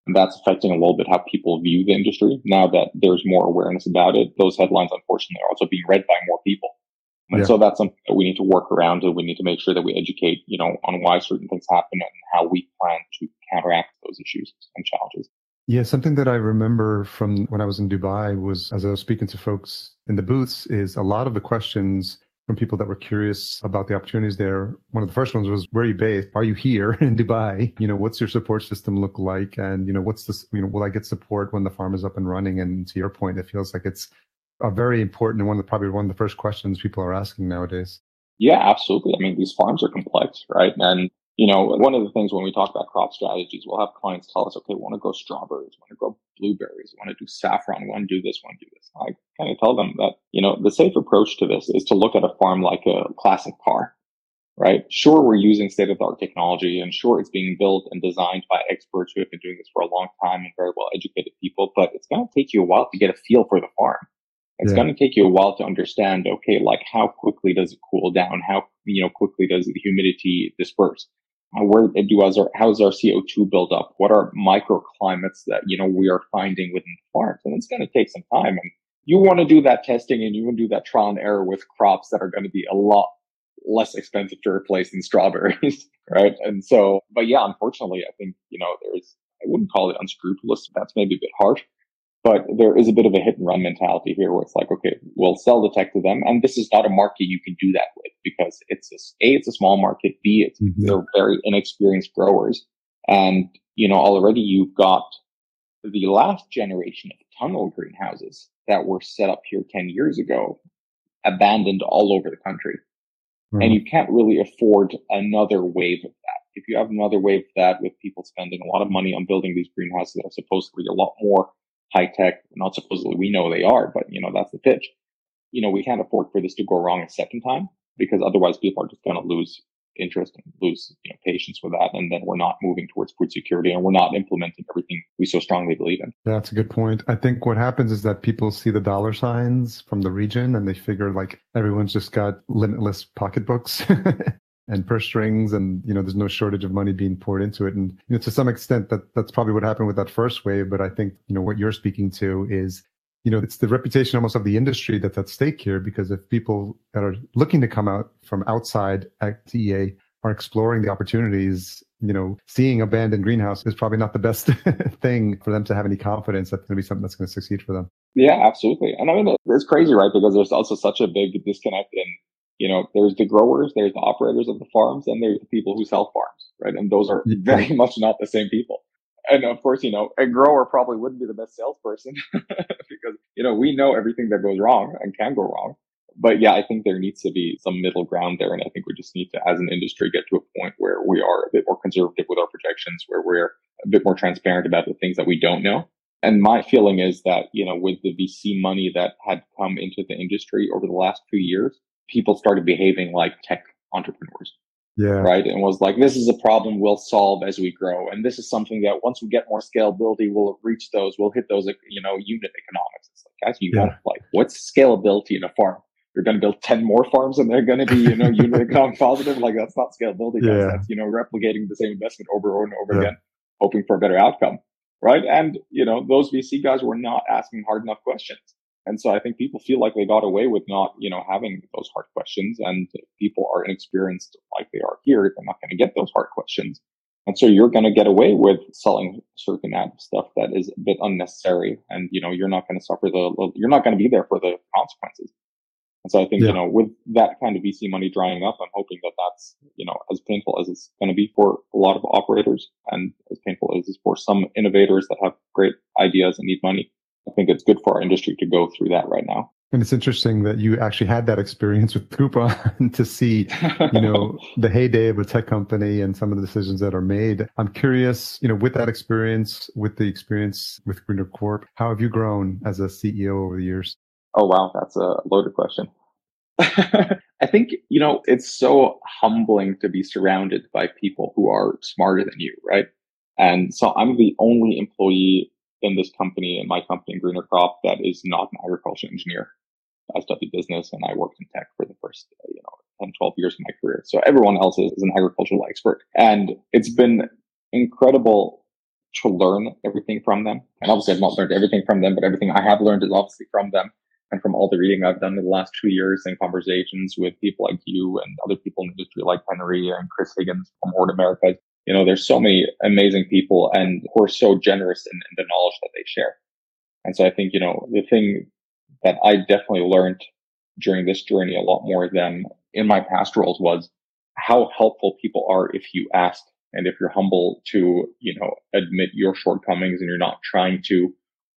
And that's affecting a little bit how people view the industry. Now that there's more awareness about it, those headlines, unfortunately, are also being read by more people. And yeah. so that's something that we need to work around and we need to make sure that we educate, you know, on why certain things happen and how we plan to counteract those issues and challenges. Yeah, something that I remember from when I was in Dubai was as I was speaking to folks in the booths is a lot of the questions from people that were curious about the opportunities there. One of the first ones was, where are you based? Are you here <laughs> in Dubai? You know, what's your support system look like? And, you know, what's this, you know, will I get support when the farm is up and running? And to your point, it feels like it's a very important and one of the, probably one of the first questions people are asking nowadays. Yeah, absolutely. I mean, these farms are complex, right? And you know, one of the things when we talk about crop strategies, we'll have clients tell us, okay, we want to grow strawberries, we want to grow blueberries, we want to do saffron, we want to do this, we want to do this. I kind of tell them that, you know, the safe approach to this is to look at a farm like a classic car, right? Sure, we're using state of the art technology and sure, it's being built and designed by experts who have been doing this for a long time and very well educated people, but it's going to take you a while to get a feel for the farm. It's yeah. going to take you a while to understand, okay, like how quickly does it cool down? How, you know, quickly does the humidity disperse? Where do our, how's our CO2 build up? What are microclimates that, you know, we are finding within the farms? And it's going to take some time. And you want to do that testing and you want to do that trial and error with crops that are going to be a lot less expensive to replace than strawberries, <laughs> right? And so, but yeah, unfortunately, I think, you know, there's, I wouldn't call it unscrupulous. That's maybe a bit harsh, but there is a bit of a hit and run mentality here where it's like, okay, we'll sell the tech to them. And this is not a market you can do that with because it's a, a it's a small market. B, it's, mm-hmm. they're very inexperienced growers. And, you know, already you've got the last generation of tunnel greenhouses that were set up here 10 years ago abandoned all over the country. Mm-hmm. And you can't really afford another wave of that. If you have another wave of that with people spending a lot of money on building these greenhouses that are supposedly a lot more high tech, not supposedly we know they are, but you know, that's the pitch. You know, we can't afford for this to go wrong a second time because otherwise people are just going to lose interest and lose you know, patience with that. And then we're not moving towards food security and we're not implementing everything we so strongly believe in. That's a good point. I think what happens is that people see the dollar signs from the region and they figure like everyone's just got limitless pocketbooks <laughs> and purse strings and you know there's no shortage of money being poured into it. And you know to some extent that that's probably what happened with that first wave. But i think you know what you're speaking to is you know it's the reputation almost of the industry that's at stake here because if people that are looking to come out from outside at CEA are exploring the opportunities you know seeing abandoned greenhouse is probably not the best <laughs> thing for them to have any confidence that's going to be something that's going to succeed for them. Yeah absolutely. And i mean it's crazy right? Because there's also such a big disconnect in you know, there's the growers, there's the operators of the farms, and there's the people who sell farms, right? And those are <laughs> very much not the same people. And of course, you know, a grower probably wouldn't be the best salesperson <laughs> because, you know, we know everything that goes wrong and can go wrong. But yeah, I think there needs to be some middle ground there. And I think we just need to, as an industry, get to a point where we are a bit more conservative with our projections, where we're a bit more transparent about the things that we don't know. And my feeling is that, you know, with the VC money that had come into the industry over the last few years, people started behaving like tech entrepreneurs. Yeah. Right. And was like, this is a problem we'll solve as we grow. And this is something that once we get more scalability, we'll reach those, we'll hit those, you know, unit economics. It's like, guys, you yeah. want like, what's scalability in a farm? You're going to build 10 more farms and they're going to be, you know, unit <laughs> economic positive. Like that's not scalability. Yeah. That's, that's, you know, replicating the same investment over and over yeah. again, hoping for a better outcome. Right. And, you know, those VC guys were not asking hard enough questions. And so I think people feel like they got away with not, you know, having those hard questions and people are inexperienced like they are here. They're not going to get those hard questions. And so you're going to get away with selling certain ad stuff that is a bit unnecessary. And, you know, you're not going to suffer the, you're not going to be there for the consequences. And so I think, yeah. you know, with that kind of VC money drying up, I'm hoping that that's, you know, as painful as it's going to be for a lot of operators and as painful as it's for some innovators that have great ideas and need money I think it's good for our industry to go through that right now. And it's interesting that you actually had that experience <laughs> with Groupon <laughs> to see, you know, <laughs> the heyday of a tech company and some of the decisions that are made. I'm curious, you know, with that experience, with the experience with Greener Crop, how have you grown as a CEO over the years? Oh, wow. That's a loaded question. I think, you know, it's so humbling to be surrounded by people who are smarter than you, right? And so I'm the only employee in this company, in my company, Greener Crop, that is not an agricultural engineer. I studied business and I worked in tech for the first, you know, 10, 12 years of my career. So everyone else is, is an agricultural expert. And it's been incredible to learn everything from them. And obviously I've not learned everything from them, but everything I have learned is obviously from them and from all the reading I've done in the last two years and conversations with people like you and other people in the industry like Henry and Chris Higgins from Hort America. You know, there's so many amazing people and who are so generous in, in the knowledge that they share. And so I think, you know, the thing that I definitely learned during this journey a lot more than in my past roles was how helpful people are if you ask and if you're humble to, you know, admit your shortcomings and you're not trying to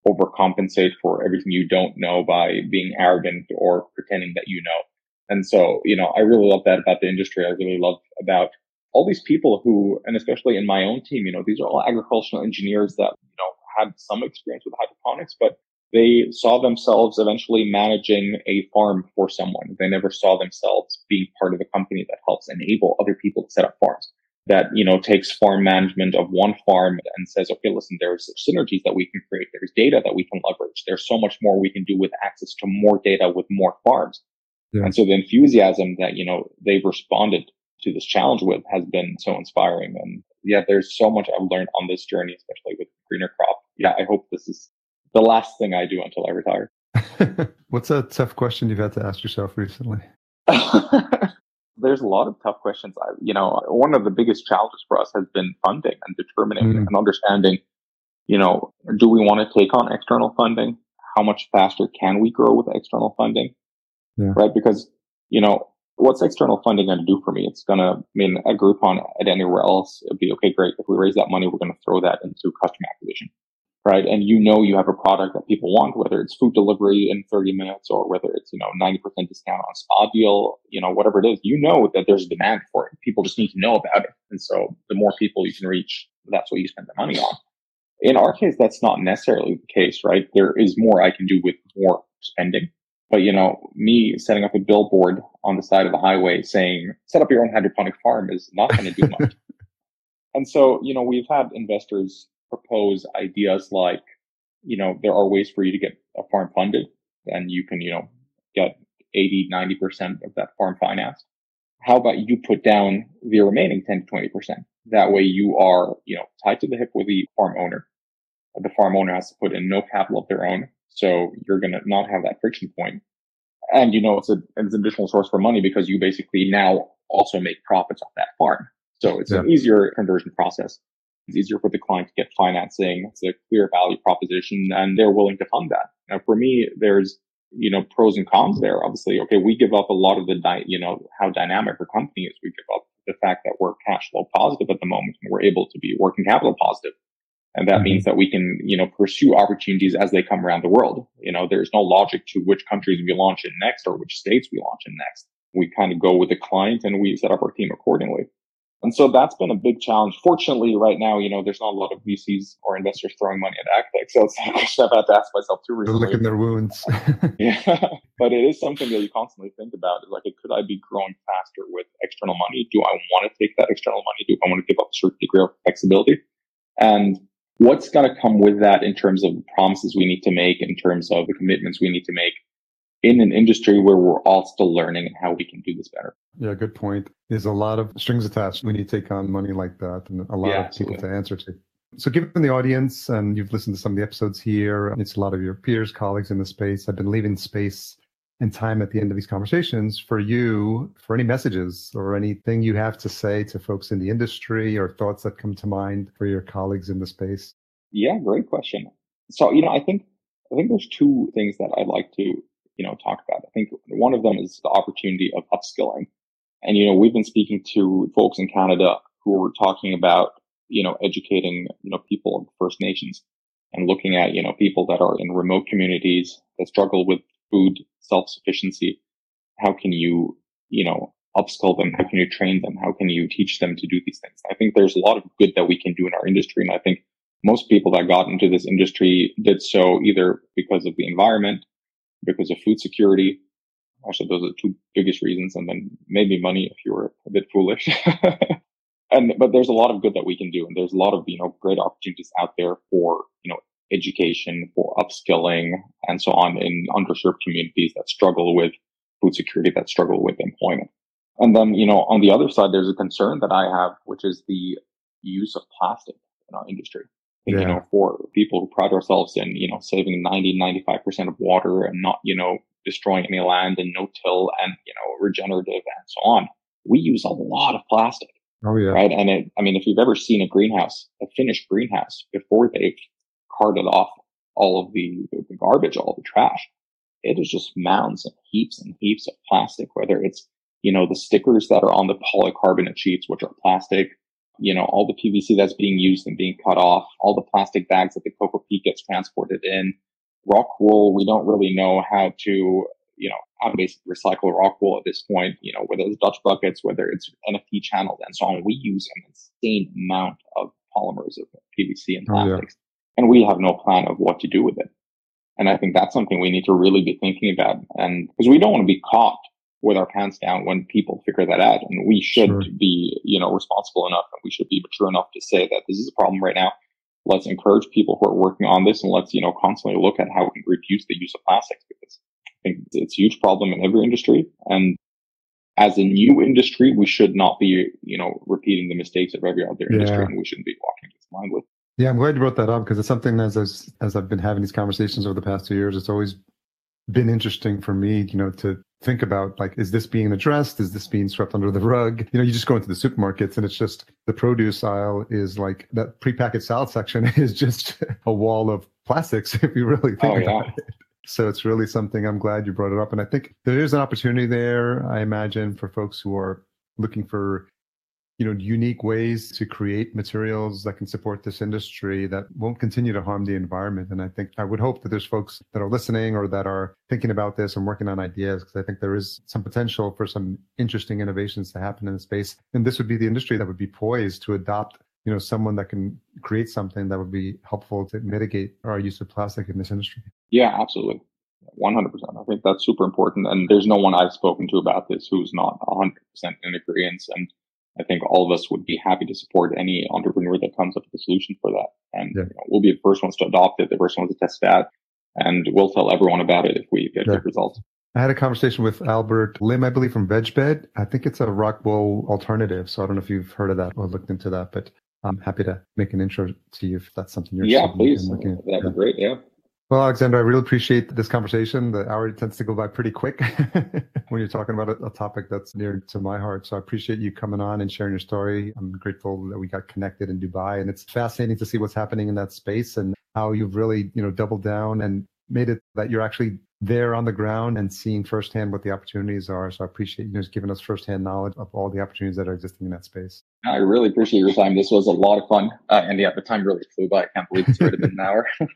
overcompensate for everything you don't know by being arrogant or pretending that you know. And so, you know, I really love that about the industry. I really love about all these people who, and especially in my own team, you know, these are all agricultural engineers that, you know, had some experience with hydroponics, but they saw themselves eventually managing a farm for someone. They never saw themselves being part of a company that helps enable other people to set up farms. That, you know, takes farm management of one farm and says, okay, listen, there's synergies that we can create. There's data that we can leverage. There's so much more we can do with access to more data with more farms. Yeah. And so the enthusiasm that, you know, they've responded to this challenge with has been so inspiring. And yeah, there's so much I've learned on this journey, especially with Greener Crop. Yeah, I hope this is the last thing I do until I retire. <laughs> What's a tough question you've had to ask yourself recently? <laughs> There's a lot of tough questions. I, you know, one of the biggest challenges for us has been funding and determining mm. and understanding, you know, do we want to take on external funding? How much faster can we grow with external funding? Yeah. Right? Because, you know, what's external funding going to do for me? It's going to I mean a Groupon at anywhere else. It'd be okay, great. If we raise that money, we're going to throw that into customer acquisition right? And you know you have a product that people want, whether it's food delivery in 30 minutes or whether it's, you know, 90% discount on spa deal, you know, whatever it is, you know that there's demand for it. People just need to know about it. And so the more people you can reach, that's what you spend the money on. In our case, that's not necessarily the case, right? There is more I can do with more spending. But, you know, me setting up a billboard on the side of the highway saying, set up your own hydroponic farm is not going to do much. <laughs> and so, you know, we've had investors propose ideas like, you know, there are ways for you to get a farm funded and you can, you know, get 80, 90% of that farm financed. How about you put down the remaining 10 to 20%? That way you are, you know, tied to the hip with the farm owner. The farm owner has to put in no capital of their own. So you're going to not have that friction point. And, you know, it's, a, it's an additional source for money because you basically now also make profits off that farm. So it's yeah. an easier conversion process. It's easier for the client to get financing. It's a clear value proposition and they're willing to fund that. Now, for me, there's, you know, pros and cons there. Obviously, okay, we give up a lot of the, di- you know, how dynamic our company is. We give up the fact that we're cash flow positive at the moment and we're able to be working capital positive. And that mm-hmm. means that we can, you know, pursue opportunities as they come around the world. You know, there's no logic to which countries we launch in next or which states we launch in next. We kind of go with the client and we set up our team accordingly. And so that's been a big challenge. Fortunately, right now, you know, there's not a lot of VCs or investors throwing money at AgTech. So it's <laughs> not a question I've had to ask myself too recently. They're licking their wounds. <laughs> <laughs> yeah. But it is something that you constantly think about is like, could I be growing faster with external money? Do I want to take that external money? Do I want to give up a certain degree of flexibility? And what's going to come with that in terms of the promises we need to make, in terms of the commitments we need to make? in an industry where we're all still learning and how we can do this better. Yeah, good point. There's a lot of strings attached when you take on money like that and a lot yeah, of people absolutely. to answer to. So, given the audience, and you've listened to some of the episodes here, it's a lot of your peers, colleagues in the space. I've been leaving space and time at the end of these conversations for you for any messages or anything you have to say to folks in the industry or thoughts that come to mind for your colleagues in the space. Yeah, great question. So, you know, I think I think there's two things that I'd like to you know, talk about. I think one of them is the opportunity of upskilling. And, you know, we've been speaking to folks in Canada who are talking about, you know, educating, you know, people of First Nations. and looking at, you know, people that are in remote communities that struggle with food self-sufficiency. How can you, you know, upskill them? How can you train them? How can you teach them to do these things? I think there's a lot of good that we can do in our industry. And I think most people that got into this industry did so either because of the environment, because of food security. Actually, those are the two biggest reasons. And then maybe money if you were a bit foolish. <laughs> and, but there's a lot of good that we can do. And there's a lot of, you know, great opportunities out there for, you know, education, for upskilling and so on in underserved communities that struggle with food security, that struggle with employment. And then, you know, on the other side, there's a concern that I have, which is the use of plastic in our industry. Yeah. You know, for people who pride ourselves in, you know, saving 90, 95% of water and not, you know, destroying any land and no till and, you know, regenerative and so on. We use a lot of plastic. Oh, yeah. Right. And it, I mean, if you've ever seen a greenhouse, a finished greenhouse before they've carted off all of the, the garbage, all the trash, it is just mounds and heaps and heaps of plastic, whether it's, you know, the stickers that are on the polycarbonate sheets, which are plastic, you know, all the PVC that's being used and being cut off, all the plastic bags that the cocoa peat gets transported in, rock wool. We don't really know how to, you know, how to basically recycle rock wool at this point, you know, whether it's Dutch buckets, whether it's NFT channels and so on. We use an insane amount of polymers of PVC and plastics, oh, yeah. And we have no plan of what to do with it. And I think that's something we need to really be thinking about. And because we don't want to be caught with our pants down when people figure that out. And we should sure. be, you know, responsible enough and we should be mature enough to say that this is a problem right now. Let's encourage people who are working on this and let's, you know, constantly look at how we can reduce the use of plastics because I think it's a huge problem in every industry. And as a new industry, we should not be, you know, repeating the mistakes of every other yeah. industry and we shouldn't be walking this line with. Yeah, I'm glad you brought that up because it's something as, as as I've been having these conversations over the past two years, it's always been interesting for me, you know, to think about like, is this being addressed? Is this being swept under the rug? You know, you just go into the supermarkets and it's just the produce aisle is like that prepackaged salad section <laughs> is just a wall of plastics <laughs> if you really oh, think oh, about yeah. it. So it's really something I'm glad you brought it up. And I think there is an opportunity there, I imagine, for folks who are looking for you know unique ways to create materials that can support this industry that won't continue to harm the environment and i think i would hope that there's folks that are listening or that are thinking about this and working on ideas because i think there is some potential for some interesting innovations to happen in the space and this would be the industry that would be poised to adopt you know someone that can create something that would be helpful to mitigate our use of plastic in this industry yeah absolutely 100%. I think that's super important. And there's no one I've spoken to about this who's not 100% in agreement. And I think all of us would be happy to support any entrepreneur that comes up with a solution for that. And yeah. you know, we'll be the first ones to adopt it, the first ones to test it out, and we'll tell everyone about it if we get yeah. good results. I had a conversation with Albert Lim, I believe, from VegBed. I think it's a rock wool alternative. So I don't know if you've heard of that or looked into that, but I'm happy to make an intro to you if that's something you're Yeah, please. That'd be great. Yeah. Well, Alexander, I really appreciate this conversation. The hour tends to go by pretty quick <laughs> when you're talking about a, a, topic that's near to my heart. So I appreciate you coming on and sharing your story. I'm grateful that we got connected in Dubai, and it's fascinating to see what's happening in that space and how you've really, you know, doubled down and made it that you're actually there on the ground and seeing firsthand what the opportunities are. So I appreciate you just giving us firsthand knowledge of all the opportunities that are existing in that space. I really appreciate your time. This was a lot of fun. Uh, and yeah, the time really flew by. I can't believe it's already been an hour. <laughs>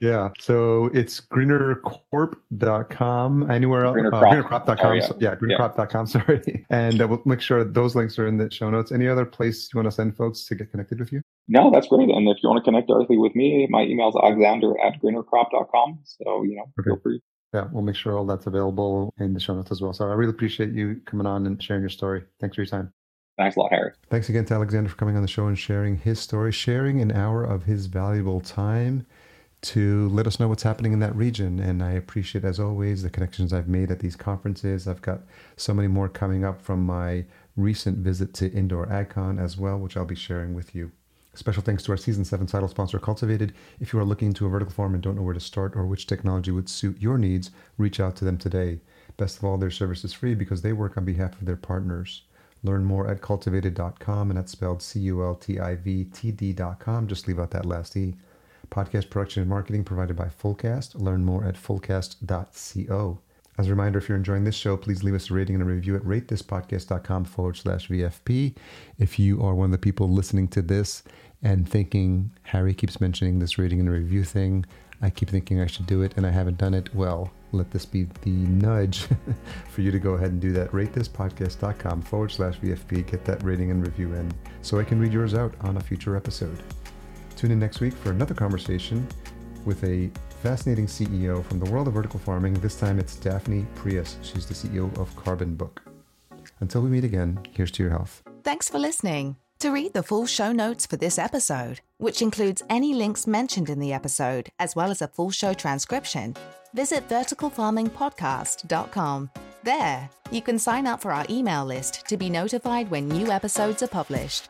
Yeah. So it's greenercorp.com. Anywhere else? Greenercrop. Uh, greenercrop.com. Oh, yeah. So, yeah, greenercrop.com. <laughs> Sorry. And uh, we'll make sure those links are in the show notes. Any other place you want to send folks to get connected with you? No, that's great. And if you want to connect directly with me, my email is alexander at greenercrop.com. So, you know, okay. feel free. Yeah, we'll make sure all that's available in the show notes as well. So I really appreciate you coming on and sharing your story. Thanks for your time. Thanks a lot, Harry. Thanks again to Alexander for coming on the show and sharing his story, sharing an hour of his valuable time to let us know what's happening in that region. And I appreciate, as always, the connections I've made at these conferences. I've got so many more coming up from my recent visit to Indoor AgCon as well, which I'll be sharing with you. Special thanks to our season seven title sponsor, Cultivatd. If you are looking to a vertical farm and don't know where to start or which technology would suit your needs, reach out to them today. Best of all, their service is free because they work on behalf of their partners. Learn more at cultivatd.com, and that's spelled C U L T I V T D.com. Just leave out that last E. Podcast production and marketing provided by Fullcast. Learn more at fullcast.co. As a reminder, if you're enjoying this show, please leave us a rating and a review at ratethispodcast.com forward slash VFP. If you are one of the people listening to this and thinking, Harry keeps mentioning this rating and review thing. I keep thinking I should do it and I haven't done it. Well, let this be the nudge <laughs> for you to go ahead and do that. RateThisPodcast.com forward slash VFP. Get that rating and review in so I can read yours out on a future episode. Tune in next week for another conversation with a fascinating CEO from the world of vertical farming. This time it's Daphne Preuss. She's the CEO of Carbon Book. Until we meet again, here's to your health. Thanks for listening. To read the full show notes for this episode, which includes any links mentioned in the episode, as well as a full show transcription, visit verticalfarmingpodcast.com. There, you can sign up for our email list to be notified when new episodes are published.